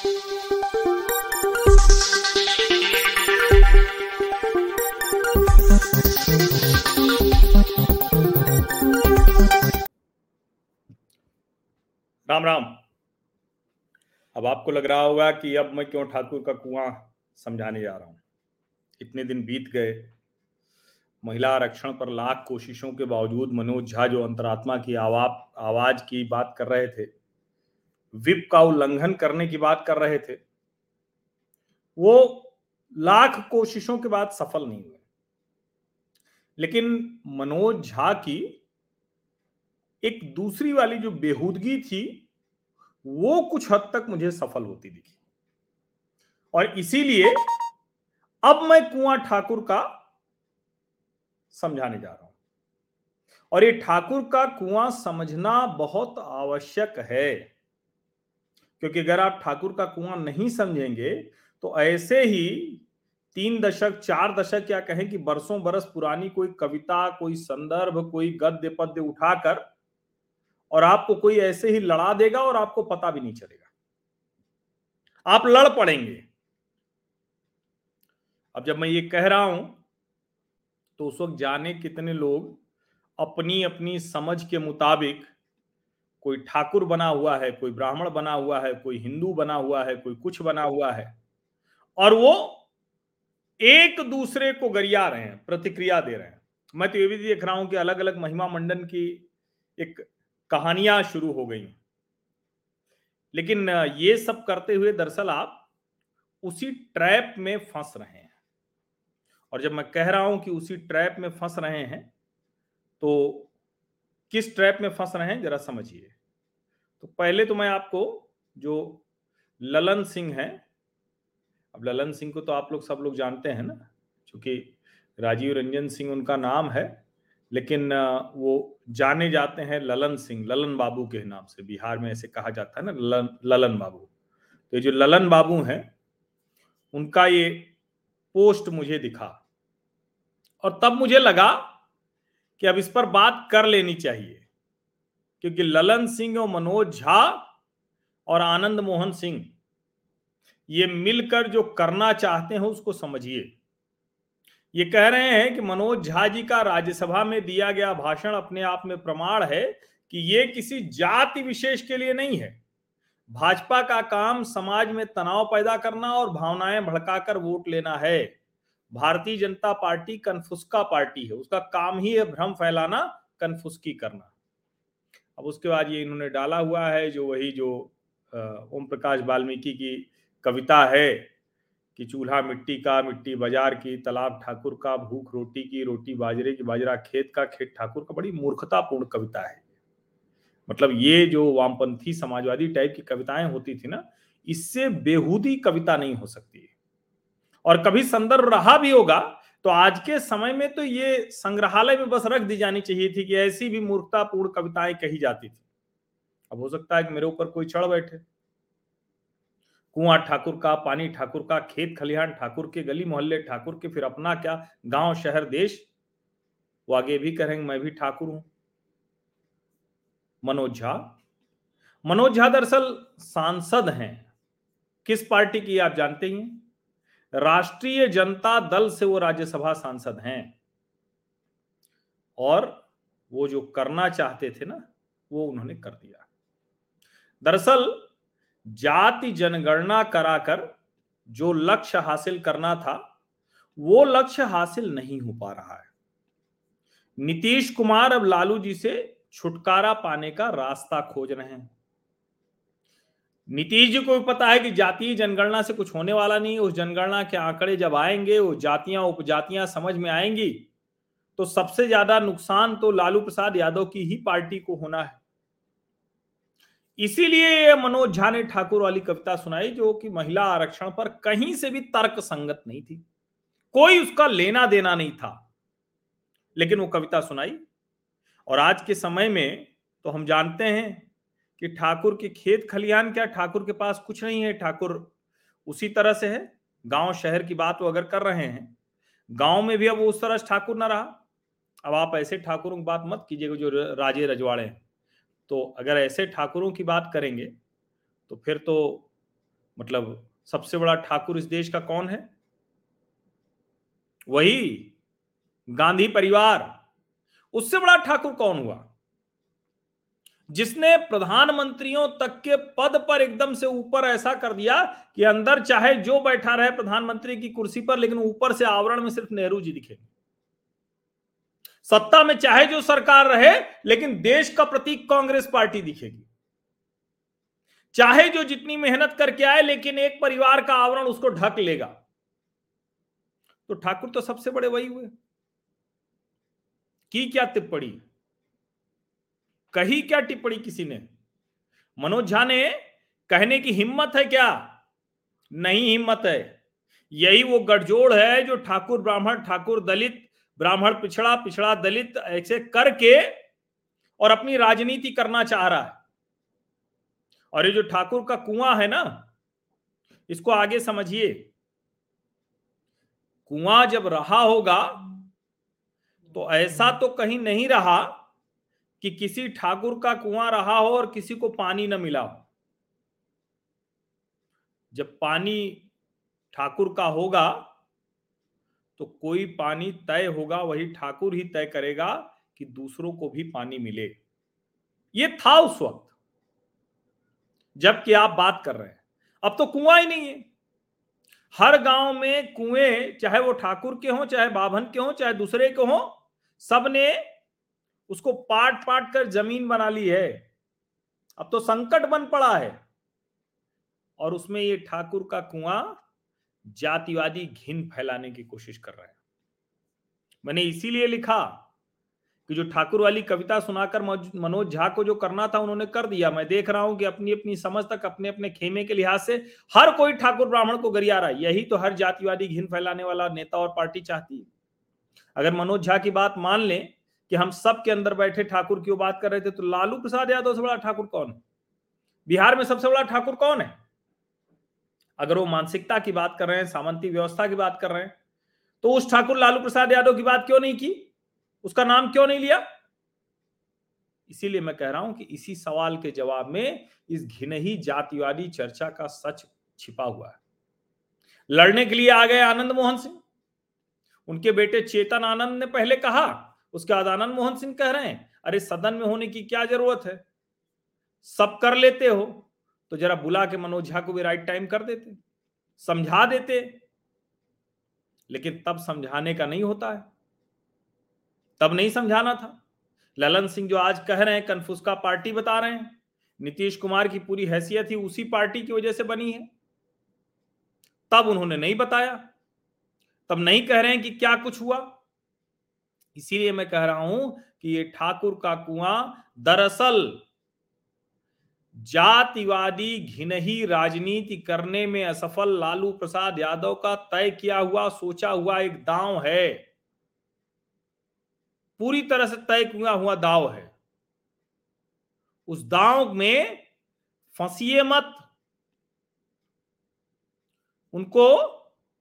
राम राम। अब आपको लग रहा होगा कि अब मैं क्यों ठाकुर का कुआँ समझाने जा रहा हूँ? इतने दिन बीत गए। महिला आरक्षण पर लाख कोशिशों के बावजूद मनोज झा, जो अंतरात्मा की आवाज़ आवाज़ की बात कर रहे थे विप का उल्लंघन करने की बात कर रहे थे, वो लाख कोशिशों के बाद सफल नहीं हुए। लेकिन मनोज झा की एक दूसरी वाली जो बेहूदगी थी, वो कुछ हद तक मुझे सफल होती दिखी। और इसीलिए अब मैं कुआँ ठाकुर का समझाने जा रहा हूँ। और ये ठाकुर का कुआँ समझना बहुत आवश्यक है। क्योंकि अगर आप ठाकुर का कुआँ नहीं समझेंगे तो ऐसे ही तीन दशक, चार दशक क्या कहें कि बरसों बरस पुरानी कोई कविता, कोई संदर्भ, कोई गद्य, पद्य उठाकर और आपको कोई ऐसे ही लड़ा देगा और आपको पता भी नहीं चलेगा। आप लड़ पड़ेंगे। अब जब मैं ये कह रहा हूँ तो उस वक्त जाने कितने लोग अपनी अपनी समझ के मुताबिक कोई ठाकुर बना हुआ है, कोई ब्राह्मण बना हुआ है, कोई हिंदू बना हुआ है, कोई कुछ बना हुआ है और वो एक दूसरे को गरिया रहे हैं, प्रतिक्रिया दे रहे हैं। मैं तो ये भी देख रहा हूँ कि अलग अलग महिमा मंडन की एक कहानियाँ शुरू हो गई लेकिन ये सब करते हुए दरअसल आप उसी ट्रैप में फंस रहे हैं। और जब मैं कह रहा हूँ कि उसी ट्रैप में फंस रहे हैं तो किस ट्रैप में फंस रहे हैं, जरा समझिए। तो पहले तो मैं आपको जो ललन सिंह है, अब ललन सिंह को तो आप लोग सब लोग जानते हैं ना, क्योंकि राजीव रंजन सिंह उनका नाम है, लेकिन वो जाने जाते हैं ललन सिंह, ललन बाबू के नाम से, बिहार में ऐसे कहा जाता है ना ललन ललन बाबू। तो ये जो ललन बाबू हैं, उनका ये पोस्ट मुझे दिखा, और तब मुझे लगा कि अब इस पर बात कर लेनी चाहिए। क्योंकि ललन सिंह और मनोज झा और आनंद मोहन सिंह, ये मिलकर जो करना चाहते हैं उसको समझिए। ये कह रहे हैं कि मनोज झा जी का राज्यसभा में दिया गया भाषण अपने आप में प्रमाण है कि ये किसी जाति विशेष के लिए नहीं है। भाजपा का काम समाज में तनाव पैदा करना और भावनाएँ भड़काकर वोट लेना है। भारतीय जनता पार्टी कन्फुस्का पार्टी है। उसका काम ही है भ्रम फैलाना, कन्फुस्की करना। अब उसके बाद ये इन्होंने डाला हुआ है जो वही जो ओम प्रकाश वाल्मीकि की कविता है कि चूल्हा मिट्टी का, मिट्टी बाज़ार की, तालाब ठाकुर का, भूख रोटी की, रोटी बाजरे की, बाजरा खेत का, खेत ठाकुर का, बड़ी मूर्खतापूर्ण कविता है। मतलब ये जो वामपंथी समाजवादी टाइप की कविताएँ होती थी ना, इससे बेहूदी कविता नहीं हो सकती और कभी संदर्भ रहा भी होगा तो आज के समय में तो ये संग्रहालय में बस रख दी जानी चाहिए थी कि ऐसी भी मूर्खतापूर्ण कविताएँ कही जाती थी। अब हो सकता है कि मेरे ऊपर कोई चढ़ बैठे। कुआँ ठाकुर का, पानी ठाकुर का, खेत खलिहान ठाकुर के, गली मोहल्ले ठाकुर के, फिर अपना क्या? गाँव, शहर, देश? वो आगे भी कहेंगे, मैं भी ठाकुर हूँ। मनोज झा? मनोज झा दरअसल सांसद हैं। किस पार्टी की आप जानते ही राष्ट्रीय जनता दल से वो राज्यसभा सांसद हैं। और वो जो करना चाहते थे ना, वो उन्होंने कर दिया। दरअसल, जाति जनगणना कराकर जो लक्ष्य हासिल करना था, वो लक्ष्य हासिल नहीं हो पा रहा है। नीतीश कुमार अब लालू जी से छुटकारा पाने का रास्ता खोज रहे हैं। नीतीश जी को भी पता है कि जातीय जनगणना से कुछ होने वाला नहीं उस जनगणना के आंकड़े जब आएँगे, वो जातियाँ, उपजातियाँ समझ में आएँगी तो सबसे ज़्यादा नुकसान तो लालू प्रसाद यादव की ही पार्टी को होना है। इसीलिए मनोज झा ने ठाकुर वाली कविता सुनाई, जो कि महिला आरक्षण पर कहीं से भी तर्क संगत नहीं थी। कोई उसका लेना देना नहीं था, लेकिन वो कविता सुनाई। और आज के समय में तो हम जानते हैं कि ठाकुर के खेत खलिहान क्या ठाकुर के पास कुछ नहीं है? ठाकुर उसी तरह से है। गाँव शहर की बात वो अगर कर रहे हैं, गाँव में भी अब उस तरह से ठाकुर ना रहा। अब आप ऐसे ठाकुरों की बात मत कीजिएगा जो राजे रजवाड़े हैं। तो अगर ऐसे ठाकुरों की बात करेंगे तो फिर तो मतलब सबसे बड़ा ठाकुर इस देश का कौन है? वही गांधी परिवार। उससे बड़ा ठाकुर कौन हुआ? जिसने प्रधानमंत्रियों तक के पद पर एकदम से ऊपर ऐसा कर दिया कि अंदर चाहे जो बैठा रहे प्रधानमंत्री की कुर्सी पर, लेकिन ऊपर से आवरण में सिर्फ़ नेहरू जी दिखेंगे सत्ता में चाहे जो सरकार रहे, लेकिन देश का प्रतीक कांग्रेस पार्टी दिखेगी। चाहे जो जितनी मेहनत करके आए, लेकिन एक परिवार का आवरण उसको ढक लेगा। तो ठाकुर तो सबसे बड़े वही हुए। की क्या टिप्पणी? कही क्या टिप्पणी किसी ने? मनोज झा ने कहने की हिम्मत है क्या? नहीं हिम्मत है। यही वो गठजोड़ है जो ठाकुर ब्राह्मण, ठाकुर दलित, ब्राह्मण पिछड़ा पिछड़ा दलित ऐसे करके और अपनी राजनीति करना चाह रहा है। और ये जो ठाकुर का कुआँ है ना, इसको आगे समझिए। कुआँ जब रहा होगा तो ऐसा तो कहीं नहीं रहा कि किसी ठाकुर का कुआँ रहा हो और किसी को पानी न मिला हो। जब पानी ठाकुर का होगा तो कोई पानी तय होगा, वही ठाकुर ही तय करेगा कि दूसरों को भी पानी मिले। ये था उस वक्त, जबकि आप बात कर रहे हैं। अब तो कुआँ ही नहीं है। हर गाँव में कुएँ, चाहे वो ठाकुर के हों, चाहे बाभन के हों, चाहे दूसरे के हों, सबने उसको पाट पाट कर ज़मीन बना ली है। अब तो संकट बन पड़ा है। और उसमें ये ठाकुर का कुआँ जातिवादी घिन फैलाने की कोशिश कर रहा है। मैंने इसीलिए लिखा कि जो ठाकुर वाली कविता सुनाकर मनोज झा को जो करना था उन्होंने कर दिया। मैं देख रहा हूँ कि अपनी अपनी समझ तक अपने अपने खेमे के लिहाज से हर कोई ठाकुर ब्राह्मण को गरिया रहा है। यही तो हर जातिवादी घिन फैलाने वाला नेता और पार्टी चाहती है। अगर मनोज झा की बात मान लें कि हम सब के अंदर बैठे ठाकुर की बात कर रहे थे तो लालू प्रसाद यादव से बड़ा ठाकुर कौन? है बिहार में सबसे बड़ा ठाकुर कौन है? अगर वो मानसिकता की बात कर रहे हैं, सामंती व्यवस्था की बात कर रहे हैं तो उस ठाकुर लालू प्रसाद यादव की बात क्यों नहीं की? उसका नाम क्यों नहीं लिया? इसीलिए मैं कह रहा हूँ कि इसी सवाल के जवाब में इस घिनही जातिवादी चर्चा का सच छिपा हुआ है। लड़ने के लिए आ गए आनंद मोहन सिंह। उनके बेटे चेतन आनंद ने पहले कहा उसके बाद आनंद मोहन सिंह कह रहे हैं, अरे, सदन में होने की क्या ज़रूरत है? सब कर लेते हो तो जरा बुला के मनोज झा को भी राइट टाइम कर देते, समझा देते। लेकिन तब समझाने का नहीं होता है। तब नहीं समझाना था। ललन सिंह जो आज कह रहे हैं कन्फ्यूज़ का पार्टी बता रहे हैं। नीतीश कुमार की पूरी हैसियत ही उसी पार्टी की वजह से बनी है। तब उन्होंने नहीं बताया। तब नहीं कह रहे हैं कि क्या कुछ हुआ। इसीलिए मैं कह रहा हूँ कि ये ठाकुर का कुआँ दरअसल जातिवादी घिनही राजनीति करने में असफल लालू प्रसाद यादव का तय किया हुआ, सोचा हुआ एक दांव है। पूरी तरह से तय किया हुआ दाव है। उस दांव में फंसिए मत। उनको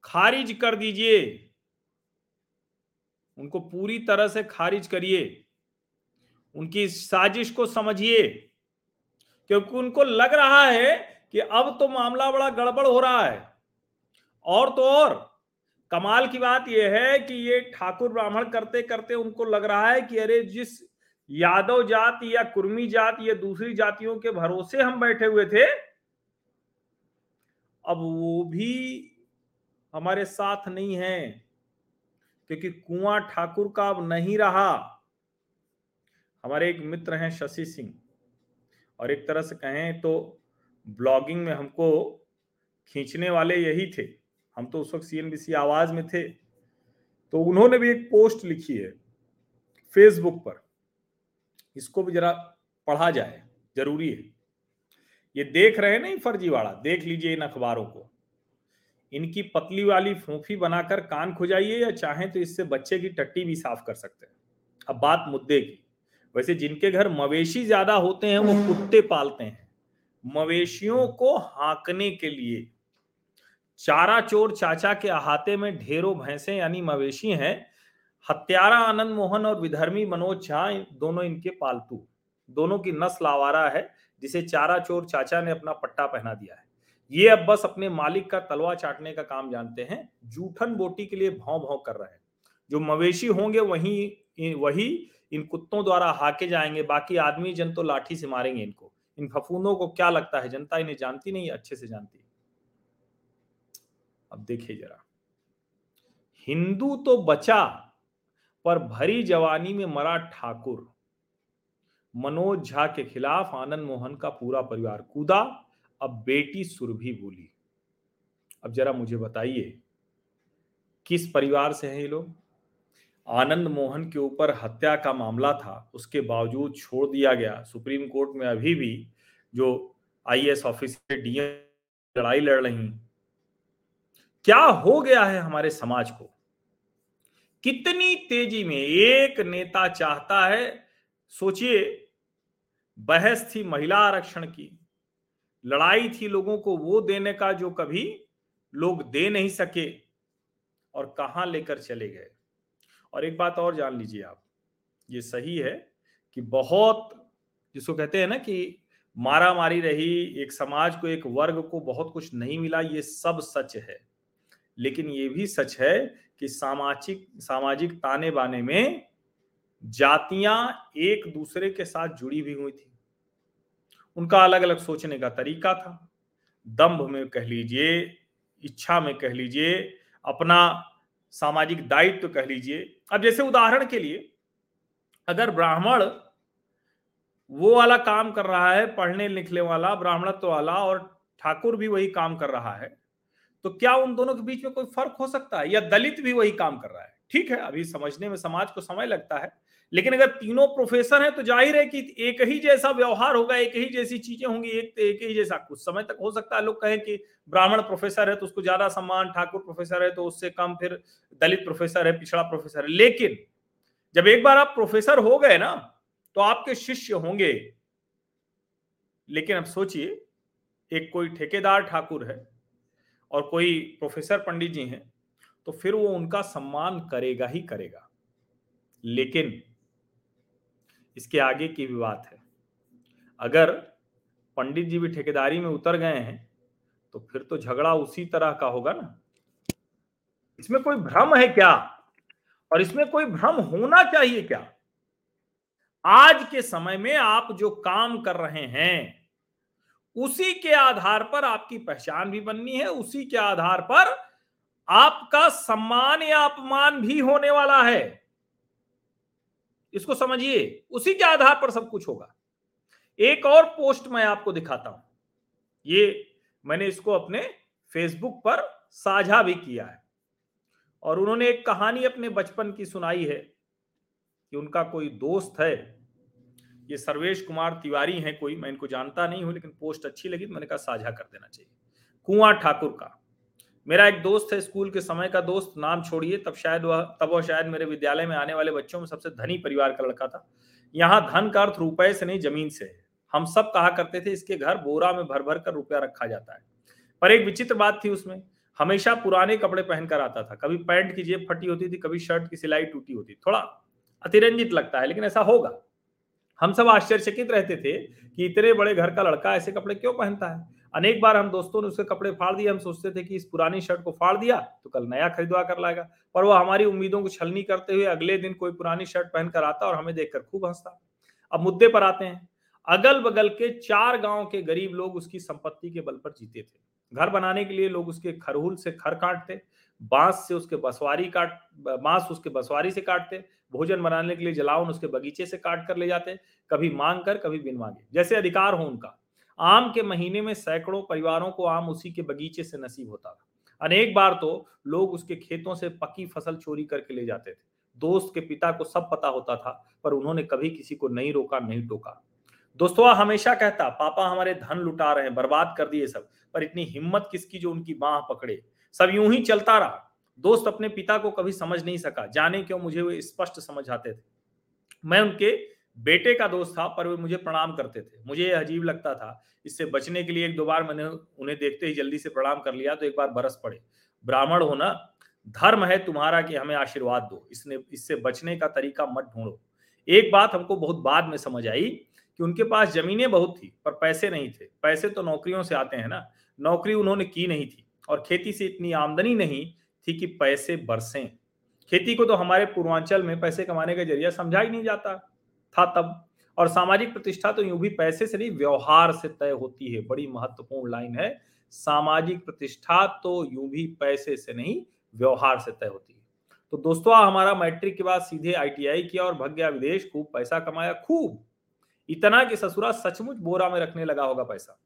खारिज कर दीजिए। उनको पूरी तरह से खारिज करिए। उनकी साजिश को समझिए। क्योंकि उनको लग रहा है कि अब तो मामला बड़ा गड़बड़ हो रहा है। और तो और, कमाल की बात यह है कि ये ठाकुर ब्राह्मण करते करते उनको लग रहा है कि अरे जिस यादव जाति या कुर्मी जाति या दूसरी जातियों के भरोसे हम बैठे हुए थे, अब वो भी हमारे साथ नहीं है। क्योंकि कुआँ ठाकुर का अब नहीं रहा। हमारे एक मित्र हैं शशि सिंह, और एक तरह से कहें तो ब्लॉगिंग में हमको खींचने वाले यही थे। हम तो उस वक्त सीएनबीसी आवाज़ में थे तो उन्होंने भी एक पोस्ट लिखी है फेसबुक पर। इसको भी जरा पढ़ा जाए, ज़रूरी है। ये देख रहे हैं ना फर्जीवाड़ा देख लीजिए इन अखबारों को। इनकी पतली वाली फूफी बनाकर कान खुजाइए या चाहे तो इससे बच्चे की टट्टी भी साफ़ कर सकते हैं। अब बात मुद्दे की। वैसे जिनके घर मवेशी ज़्यादा होते हैं, वो कुत्ते पालते हैं। मवेशियों को हाँकने के लिए चारा चोर चाचा के अहाते में ढेरों भैंसे यानी मवेशी हैं। हत्यारा आनंद मोहन और विधर्मी मनोज झा दोनों इनके पालतू। दोनों की नस्ल आवारा है, जिसे चारा चोर चाचा ने अपना पट्टा पहना दिया है। ये अब बस अपने मालिक का तलवा चाटने का काम जानते हैं, जूठन बोटी के लिए भाव भाव कर रहे हैं। जो मवेशी होंगे वही वही इन कुत्तों द्वारा हाके जाएँगे, बाकी आदमी जन तो लाठी से मारेंगे इनको। इन फफूनों को क्या लगता है? जनता इन्हें जानती नहीं, अच्छे से जानती अब देखिए जरा। हिंदू तो बचा, पर भरी जवानी में मरा ठाकुर। मनोज झा के खिलाफ आनंद मोहन का पूरा परिवार कूदा अब बेटी सुरभि बोली। अब जरा मुझे बताइए, किस परिवार से हैं ये लोग? आनंद मोहन के ऊपर हत्या का मामला था, उसके बावजूद छोड़ दिया गया। सुप्रीम कोर्ट में अभी भी जो आईएएस ऑफिसर डीएम लड़ाई लड़ रही क्या हो गया है हमारे समाज को? कितनी तेज़ी में एक नेता चाहता है, सोचिए, बहस थी महिला आरक्षण की। लड़ाई थी लोगों को वो देने का जो कभी लोग दे नहीं सके और कहा लेकर चले गए। और एक बात और जान लीजिए आप, ये सही है कि बहुत, जिसको कहते हैं ना कि मारा मारी रही, एक समाज को, एक वर्ग को बहुत कुछ नहीं मिला, ये सब सच है। लेकिन ये भी सच है कि सामाजिक सामाजिक ताने बाने में जातियाँ एक दूसरे के साथ जुड़ी भी हुई थी। उनका अलग अलग सोचने का तरीका था। दंभ में कह लीजिए, इच्छा में कह लीजिए, अपना सामाजिक दायित्व तो कह लीजिए। अब जैसे उदाहरण के लिए, अगर ब्राह्मण वो वाला काम कर रहा है, पढ़ने लिखने वाला, ब्राह्मणत्व वाला और ठाकुर भी वही काम कर रहा है तो क्या उन दोनों के बीच में कोई फ़र्क हो सकता है? या दलित भी वही काम कर रहा है? ठीक है, अभी समझने में समाज को समय लगता है। लेकिन अगर तीनों प्रोफेसर हैं तो ज़ाहिर है कि एक ही जैसा व्यवहार होगा, एक ही जैसी चीज़ें होंगी, एक एक ही जैसा कुछ समय तक हो सकता है। लोग कहें कि ब्राह्मण प्रोफेसर है तो उसको ज़्यादा सम्मान, ठाकुर प्रोफेसर है तो उससे कम, फिर दलित प्रोफेसर है, पिछड़ा प्रोफेसर है। लेकिन जब एक बार आप प्रोफेसर हो गए ना तो आपके शिष्य होंगे। लेकिन अब सोचिए, एक कोई ठेकेदार ठाकुर है और कोई प्रोफेसर पंडित जी हैं तो फिर वो उनका सम्मान करेगा ही करेगा। लेकिन इसके आगे की भी बात है। अगर पंडित जी भी ठेकेदारी में उतर गए हैं तो फिर तो झगड़ा उसी तरह का होगा ना। इसमें कोई भ्रम है क्या? और इसमें कोई भ्रम होना चाहिए क्या? आज के समय में आप जो काम कर रहे हैं, उसी के आधार पर आपकी पहचान भी बननी है, उसी के आधार पर आपका सम्मान या अपमान भी होने वाला है। इसको समझिए, उसी के आधार पर सब कुछ होगा। एक और पोस्ट मैं आपको दिखाता हूँ। ये मैंने इसको अपने फेसबुक पर साझा भी किया है। और उन्होंने एक कहानी अपने बचपन की सुनाई है कि उनका कोई दोस्त है। ये सर्वेश कुमार तिवारी हैं कोई, मैं इनको जानता नहीं हूँ, लेकिन पोस्ट अच्छी लगी तो मैंने कहा साझा कर देना चाहिए। कुआँ ठाकुर का। मेरा एक दोस्त है स्कूल के समय का दोस्त, नाम छोड़िए, तब शायद वह, तब वह शायद मेरे विद्यालय में आने वाले बच्चों में सबसे धनी परिवार का लड़का था। यहाँ धन का अर्थ रुपए से नहीं, ज़मीन से हम सब कहा करते थे, इसके घर बोरा में भर भर कर रुपया रखा जाता है। पर एक विचित्र बात थी उसमें, हमेशा पुराने कपड़े पहनकर आता था। कभी पैंट की जेब फटी होती थी, कभी शर्ट की सिलाई टूटी होती। थोड़ा अतिरंजित लगता है, लेकिन ऐसा होगा। हम सब आश्चर्यचकित रहते थे कि इतने बड़े घर का लड़का ऐसे कपड़े क्यों पहनता है? अनेक बार हम दोस्तों ने उसके कपड़े फाड़ दिए, हम सोचते थे कि इस पुरानी शर्ट को फाड़ दिया तो कल नया खरीदवा कर लाएगा। पर वो हमारी उम्मीदों को छलनी करते हुए अगले दिन कोई पुरानी शर्ट पहनकर आता और हमें देखकर खूब हंसता। अब मुद्दे पर आते हैं। अगल बगल के चार गाँव के गरीब लोग उसकी संपत्ति के बल पर जीते थे। घर बनाने के लिए लोग उसके खरहुल से खर काटते, बाँस से उसके बसवारी काट, बाँस उसके बसवारी से काटते, भोजन बनाने के लिए जलावन उसके बगीचे से काट कर ले जाते, कभी मांग कर, कभी बिन मांगे। जैसे अधिकार हो उनका। आम के महीने में सैकड़ों परिवारों को आम उसी के बगीचे से नसीब होता था। अनेक बार तो लोग उसके खेतों से पकी फ़सल चोरी करके ले जाते थे। दोस्त के पिता को सब पता होता था, पर उन्होंने कभी किसी को नहीं रोका, नहीं टोका। दोस्तों हमेशा कहता, पापा हमारे धन लुटा रहे हैं, बर्बाद कर दिए सब, पर इतनी हिम्मत किसकी जो उनकी बाह पकड़े? सब यूँ ही चलता रहा। दोस्त अपने पिता को कभी समझ नहीं सका। जाने क्यों मुझे वो स्पष्ट समझ आते थे। मैं उनके बेटे का दोस्त था, पर वे मुझे प्रणाम करते थे। मुझे यह अजीब लगता था, इससे बचने के लिए एक दो बार मैंने उन्हें देखते ही जल्दी से प्रणाम कर लिया तो एक बार बरस पड़े। ब्राह्मण होना धर्म है तुम्हारा कि हमें आशीर्वाद दो। इसने, इससे बचने का तरीका मत ढूंढो। एक बात हमको बहुत बाद में समझ आई कि उनके पास जमीनें बहुत थी, पर पैसे नहीं थे। पैसे तो नौकरियों से आते हैं ना, नौकरी उन्होंने की नहीं थी, और खेती से इतनी आमदनी नहीं थी कि पैसे बरसें। खेती को तो हमारे पूर्वांचल में पैसे कमाने का ज़रिया समझा ही नहीं जाता। था तब। और सामाजिक प्रतिष्ठा तो यूँ भी पैसे से नहीं, व्यवहार से तय होती है। बड़ी महत्वपूर्ण लाइन है। सामाजिक प्रतिष्ठा तो यूँ भी पैसे से नहीं, व्यवहार से तय होती है। तो दोस्तों हमारा मैट्रिक के बाद सीधे आईटीआई किया और भग गया विदेश, खूब पैसा कमाया, खूब। इतना कि ससुरा सचमुच बोरा में रखने लगा होगा पैसा।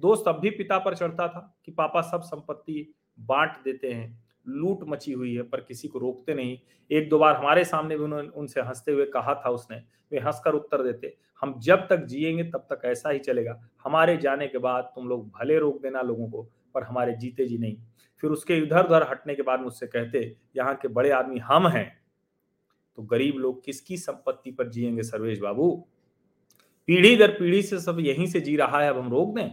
दोस्त अब भी पिता पर चढ़ता था कि पापा सब संपत्ति बांट देते हैं। लूट मची हुई है, पर किसी को रोकते नहीं। एक दो बार हमारे सामने भी उन्होंने, उनसे हँसते हुए कहा था उसने, वे हंसकर उत्तर देते, हम जब तक जिएँगे, तब तक ऐसा ही चलेगा। हमारे जाने के बाद तुम लोग भले रोक देना लोगों को, पर हमारे जीते जी नहीं। फिर उसके इधर उधर हटने के बाद मुझसे कहते, यहाँ के बड़े आदमी हम हैं। तो गरीब लोग किसकी संपत्ति पर जिएँगे सर्वेश बाबू? पीढ़ी दर पीढ़ी से सब यहीं से जी रहा है, अब हम रोक दें?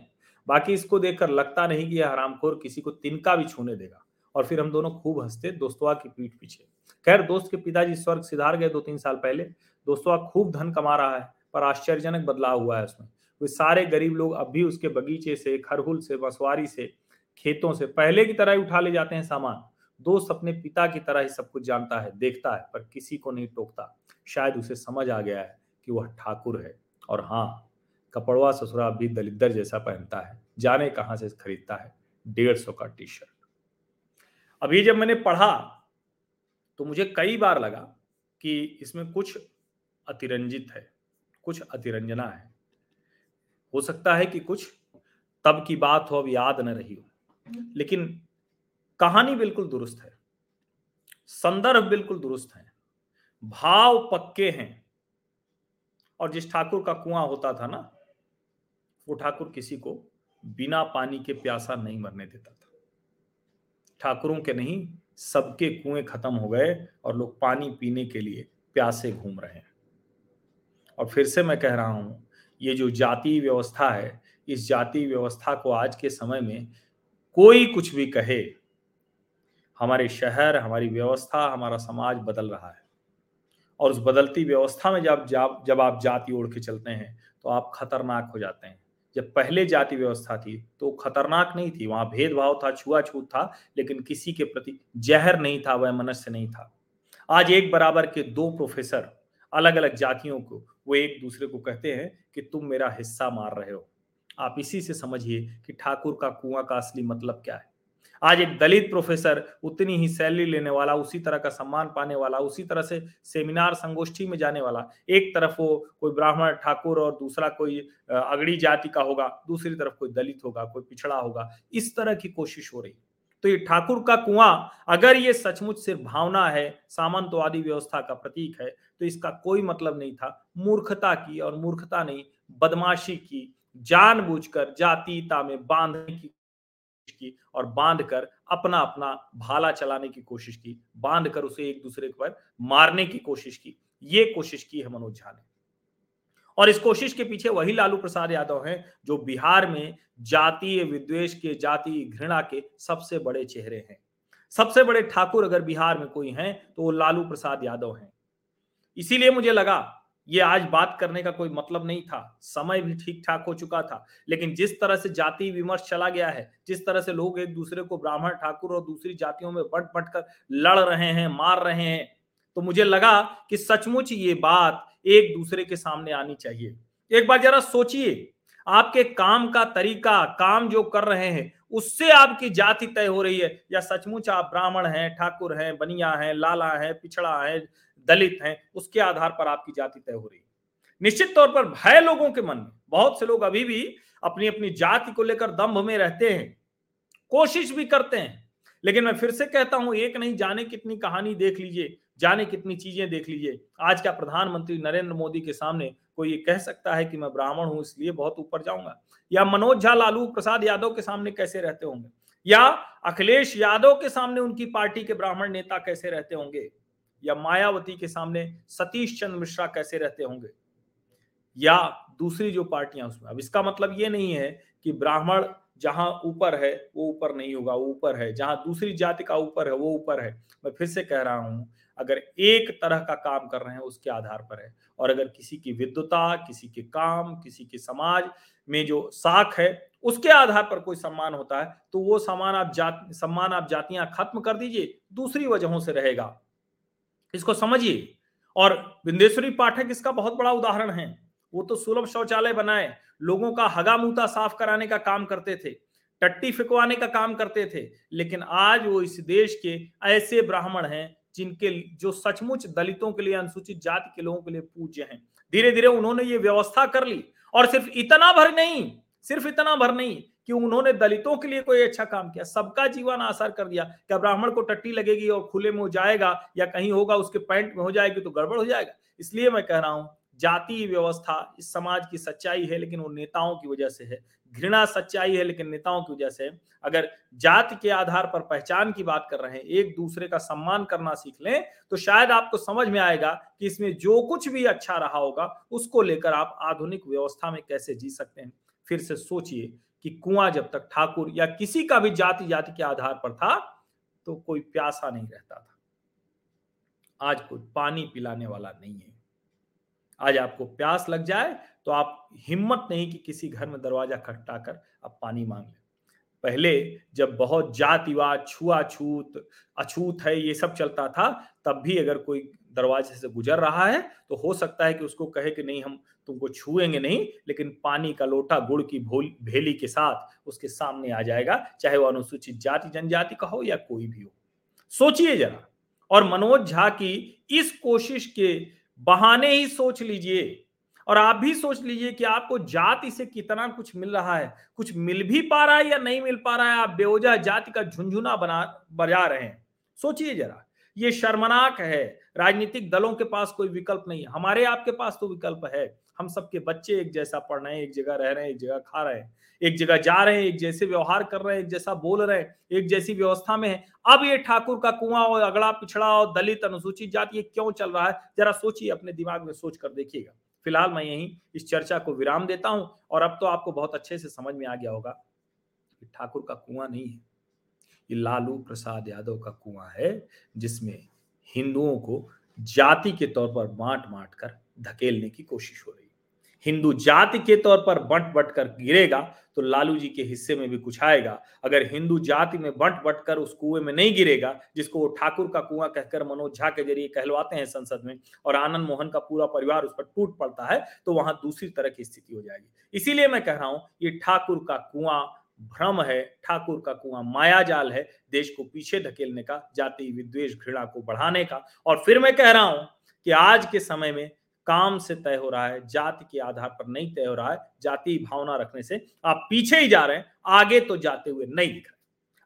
बाकी इसको देखकर लगता नहीं कि यह हरामखोर किसी को तिनका भी छूने देगा। और फिर हम दोनों खूब हँसते दोस्तवा की पीठ पीछे। खैर, दोस्त के पिताजी स्वर्ग सिधार गए दो तीन साल पहले। दोस्तवा खूब धन कमा रहा है, पर आश्चर्यजनक बदलाव हुआ है उसमें। वे सारे गरीब लोग अब भी उसके बगीचे से, खरहुल से बसवारी से, खेतों से पहले की तरह ही उठा ले जाते हैं सामान। दोस्त अपने पिता की तरह ही सब कुछ जानता है, देखता है, पर किसी को नहीं टोकता। शायद उसे समझ आ गया है कि वह ठाकुर है। और हाँ कपड़वा ससुरा भी दलिद्दर जैसा पहनता है, जाने कहाँ से खरीदता है, डेढ़ सौ का टी शर्ट अभी जब मैंने पढ़ा तो मुझे कई बार लगा कि इसमें कुछ अतिरंजित है, कुछ अतिरंजना है। हो सकता है कि कुछ तब की बात हो, अब याद न रही हो। लेकिन कहानी बिल्कुल दुरुस्त है, संदर्भ बिल्कुल दुरुस्त है, भाव पक्के हैं। और जिस ठाकुर का कुआँ होता था ना, वो ठाकुर किसी को बिना पानी के प्यासा नहीं मरने देता था। ठाकुरों के नहीं, सबके कुएँ खत्म हो गए और लोग पानी पीने के लिए प्यासे घूम रहे हैं। और फिर से मैं कह रहा हूँ, ये जो जाति व्यवस्था है, इस जाति व्यवस्था को आज के समय में कोई कुछ भी कहे, हमारे शहर, हमारी व्यवस्था, हमारा समाज बदल रहा है। और उस बदलती व्यवस्था में जब जब आप जाति ओढ़ के चलते हैं तो आप खतरनाक हो जाते हैं। जब पहले जाति व्यवस्था थी तो खतरनाक नहीं थी। वहाँ भेदभाव था, छुआछूत था, लेकिन किसी के प्रति जहर नहीं था, वह मनुष्य नहीं था। आज एक बराबर के दो प्रोफेसर अलग अलग जातियों को, वो एक दूसरे को कहते हैं कि तुम मेरा हिस्सा मार रहे हो। आप इसी से समझिए कि ठाकुर का कुआँ का असली मतलब क्या है। आज एक दलित प्रोफेसर उतनी ही सैलरी लेने वाला, उसी तरह का सम्मान पाने वाला, उसी तरह से सेमिनार संगोष्ठी में जाने वाला, एक तरफ़ वो कोई ब्राह्मण ठाकुर और दूसरा कोई अगड़ी जाति का होगा, दूसरी तरफ़ कोई दलित होगा, कोई पिछड़ा होगा, इस तरह की कोशिश हो रही। तो ये ठाकुर का कुआँ, अगर ये सचमुच सिर्फ़ भावना है, सामंतवादी व्यवस्था का प्रतीक है तो इसका कोई मतलब नहीं था। मूर्खता की और मूर्खता नहीं, बदमाशी की, जानबूझकर जातीयता में बांधने की की और बाँध कर अपना अपना भाला चलाने की कोशिश की बाँध कर उसे एक दूसरे पर मारने की कोशिश की। ये कोशिश की है मनोज झा ने। और इस कोशिश के पीछे वही लालू प्रसाद यादव हैं जो बिहार में जातीय विद्वेश के, जातीय घृणा के सबसे बड़े चेहरे हैं। सबसे बड़े ठाकुर अगर बिहार में कोई हैं तो वो लालू प्रसाद यादव हैं। इसीलिए मुझे लगा ये आज बात करने का कोई मतलब नहीं था। समय भी ठीक ठाक हो चुका था, लेकिन जिस तरह से जाति विमर्श चला गया है, जिस तरह से लोग एक दूसरे को ब्राह्मण ठाकुर और दूसरी जातियों में बट बट कर लड़ रहे हैं, मार रहे हैं तो मुझे लगा कि सचमुच ये बात एक दूसरे के सामने आनी चाहिए। एक बार जरा सोचिए, आपके काम का तरीका, काम जो कर रहे हैं, उससे आपकी जाति तय हो रही है, या सचमुच आप ब्राह्मण हैं, ठाकुर हैं, बनिया हैं, लाला हैं, पिछड़ा है दलित हैं, उसके आधार पर आपकी जाति तय हो रही है। निश्चित तौर पर भय लोगों के मन में, बहुत से लोग अभी भी अपनी अपनी जाति को लेकर दम्भ में रहते हैं, कोशिश भी करते हैं, लेकिन मैं फिर से कहता हूँ, एक नहीं, जाने कितनी कहानी देख लीजिए, जाने कितनी चीज़ें देख लीजिए। आज का प्रधानमंत्री नरेंद्र मोदी के सामने कोई ये कह सकता है कि मैं ब्राह्मण हूँ, इसलिए बहुत ऊपर जाऊँगा। या मनोज झा लालू प्रसाद यादव के सामने कैसे रहते होंगे? या अखिलेश यादव के सामने उनकी पार्टी के ब्राह्मण नेता कैसे रहते होंगे? या मायावती के सामने सतीश चंद्र मिश्रा कैसे रहते होंगे? या दूसरी जो पार्टियाँ उसमें? अब इसका मतलब ये नहीं है कि ब्राह्मण जहाँ ऊपर है, वो ऊपर नहीं होगा, वो ऊपर है। जहाँ दूसरी जाति का ऊपर है, वो ऊपर है। मैं फिर से कह रहा हूँ, अगर एक तरह का काम कर रहे हैं, उसके आधार पर है। और अगर किसी की विद्वता, किसी के काम, किसी के समाज में जो साख है, उसके आधार पर कोई सम्मान होता है तो वो सम्मान आप जात, सम्मान आप जातियाँ खत्म कर दीजिए, दूसरी वजहों से रहेगा। इसको समझिए। और बिंदेश्वरी पाठक इसका बहुत बड़ा उदाहरण है। वो तो सुलभ शौचालय बनाए, लोगों का हगा मुता साफ़ कराने का काम करते थे, टट्टी फिकवाने का काम करते थे, लेकिन आज वो इस देश के ऐसे ब्राह्मण हैं जिनके जो सचमुच दलितों के लिए, अनुसूचित जाति के लोगों के लिए पूज्य हैं। धीरे धीरे उन्होंने ये व्यवस्था कर ली, और सिर्फ़ इतना भर नहीं, सिर्फ़ इतना भर नहीं कि उन्होंने दलितों के लिए कोई अच्छा काम किया, सबका जीवन आसार कर दिया क्या ब्राह्मण को टट्टी लगेगी और खुले में हो जाएगा या कहीं होगा, उसके पैंट में हो जाएगी तो गड़बड़ हो जाएगा। इसलिए मैं कह रहा हूँ, जाति व्यवस्था इस समाज की सच्चाई है, लेकिन वो नेताओं की वजह से है। घृणा सच्चाई है, लेकिन नेताओं की वजह से अगर जाति के आधार पर पहचान की बात कर रहे हैं, एक दूसरे का सम्मान करना सीख लें तो शायद आपको समझ में आएगा कि इसमें जो कुछ भी अच्छा रहा होगा, उसको लेकर आप आधुनिक व्यवस्था में कैसे जी सकते हैं। फिर से सोचिए कि कुआँ जब तक ठाकुर या किसी का भी जाति जाति के आधार पर था तो कोई प्यासा नहीं रहता था। आज कोई पानी पिलाने वाला नहीं है। आज आपको प्यास लग जाए तो आप हिम्मत नहीं कि किसी घर में दरवाज़ा खटखटाकर आप पानी मांग लें। पहले जब बहुत जातिवाद, छुआछूत, अछूत है, ये सब चलता था, तब भी अगर कोई दरवाजे से गुजर रहा है तो हो सकता है कि उसको कहे कि नहीं, हम तुमको छुएँगे नहीं, लेकिन पानी का लोटा गुड़ की भेली के साथ उसके सामने आ जाएगा, चाहे वो अनुसूचित जाति, जनजाति का हो या कोई भी हो। सोचिए जरा, और मनोज झा की इस कोशिश के बहाने ही सोच लीजिए, और आप भी सोच लीजिए कि आपको जाति से कितना कुछ मिल रहा है, कुछ मिल भी पा रहा है या नहीं मिल पा रहा है, आप बेवजह जाति का झुंझुना बना, बजा रहे हैं। सोचिए जरा ये शर्मनाक है। राजनीतिक दलों के पास कोई विकल्प नहीं। हमारे आपके पास तो विकल्प है। हम सबके बच्चे एक जैसा पढ़ रहे हैं, एक जगह रह रहे हैं, एक जगह खा रहे हैं, एक जगह जा रहे हैं, एक जैसे व्यवहार कर रहे हैं, एक जैसा बोल रहे हैं, एक जैसी व्यवस्था में है। अब ये ठाकुर का कुआँ और अगड़ा पिछड़ा और दलित अनुसूचित जाति, ये क्यों चल रहा है? जरा सोचिए, अपने दिमाग में सोच कर देखिएगा। फ़िलहाल मैं यही इस चर्चा को विराम देता हूँ और अब तो आपको बहुत अच्छे से समझ में आ गया होगा ठाकुर का कुआँ नहीं है। ये लालू प्रसाद यादव का कुआँ है, जिसमें हिंदुओं को जाति के तौर पर बांट बांट कर धकेलने की कोशिश हो रही हिंदू जाति के तौर पर बंट बट कर गिरेगा तो लालू जी के हिस्से में भी कुछ आएगा। अगर हिंदू जाति में बंट बट कर उस कुएँ में नहीं गिरेगा, जिसको वो ठाकुर का कुआँ कहकर मनोज झा के ज़रिए कहलवाते हैं संसद में, और आनंद मोहन का पूरा परिवार उस पर टूट पड़ता है तो वहाँ दूसरी तरह की स्थिति हो जाएगी। इसीलिए मैं कह रहा हूँ, ये ठाकुर का कुआँ भ्रम है, ठाकुर का कुआँ माया जाल है, देश को पीछे धकेलने का, जाति विद्वेश घृणा को बढ़ाने का। और फिर मैं कह रहा हूँ कि आज के समय में काम से तय हो रहा है, जाति के आधार पर नहीं तय हो रहा है, जाति भावना रखने से आप पीछे ही जा रहे हैं, आगे तो जाते हुए नहीं दिख रहे।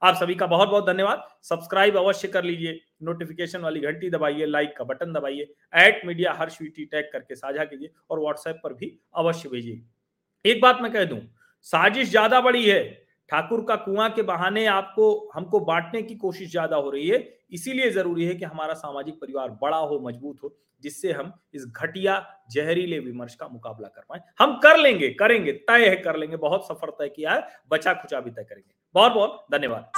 आप सभी का बहुत बहुत धन्यवाद। सब्सक्राइब अवश्य कर लीजिए, नोटिफिकेशन वाली घंटी दबाइए, लाइक का बटन दबाइए एट मीडिया हर स्वीटी टैग करके साझा कीजिए और व्हाट्सएप पर भी अवश्य भेजिए। एक बात मैं कह दूँ, साजिश ज़्यादा बड़ी है ठाकुर का कुआँ के बहाने आपको, हमको बांटने की कोशिश ज़्यादा हो रही है। इसीलिए ज़रूरी है कि हमारा सामाजिक परिवार बड़ा हो, मज़बूत हो, जिससे हम इस घटिया जहरीले विमर्श का मुकाबला कर पाए। हम कर लेंगे, करेंगे, तय है, कर लेंगे। बहुत सफ़र तय किया है बचा खुचा भी तय करेंगे। बहुत बहुत धन्यवाद।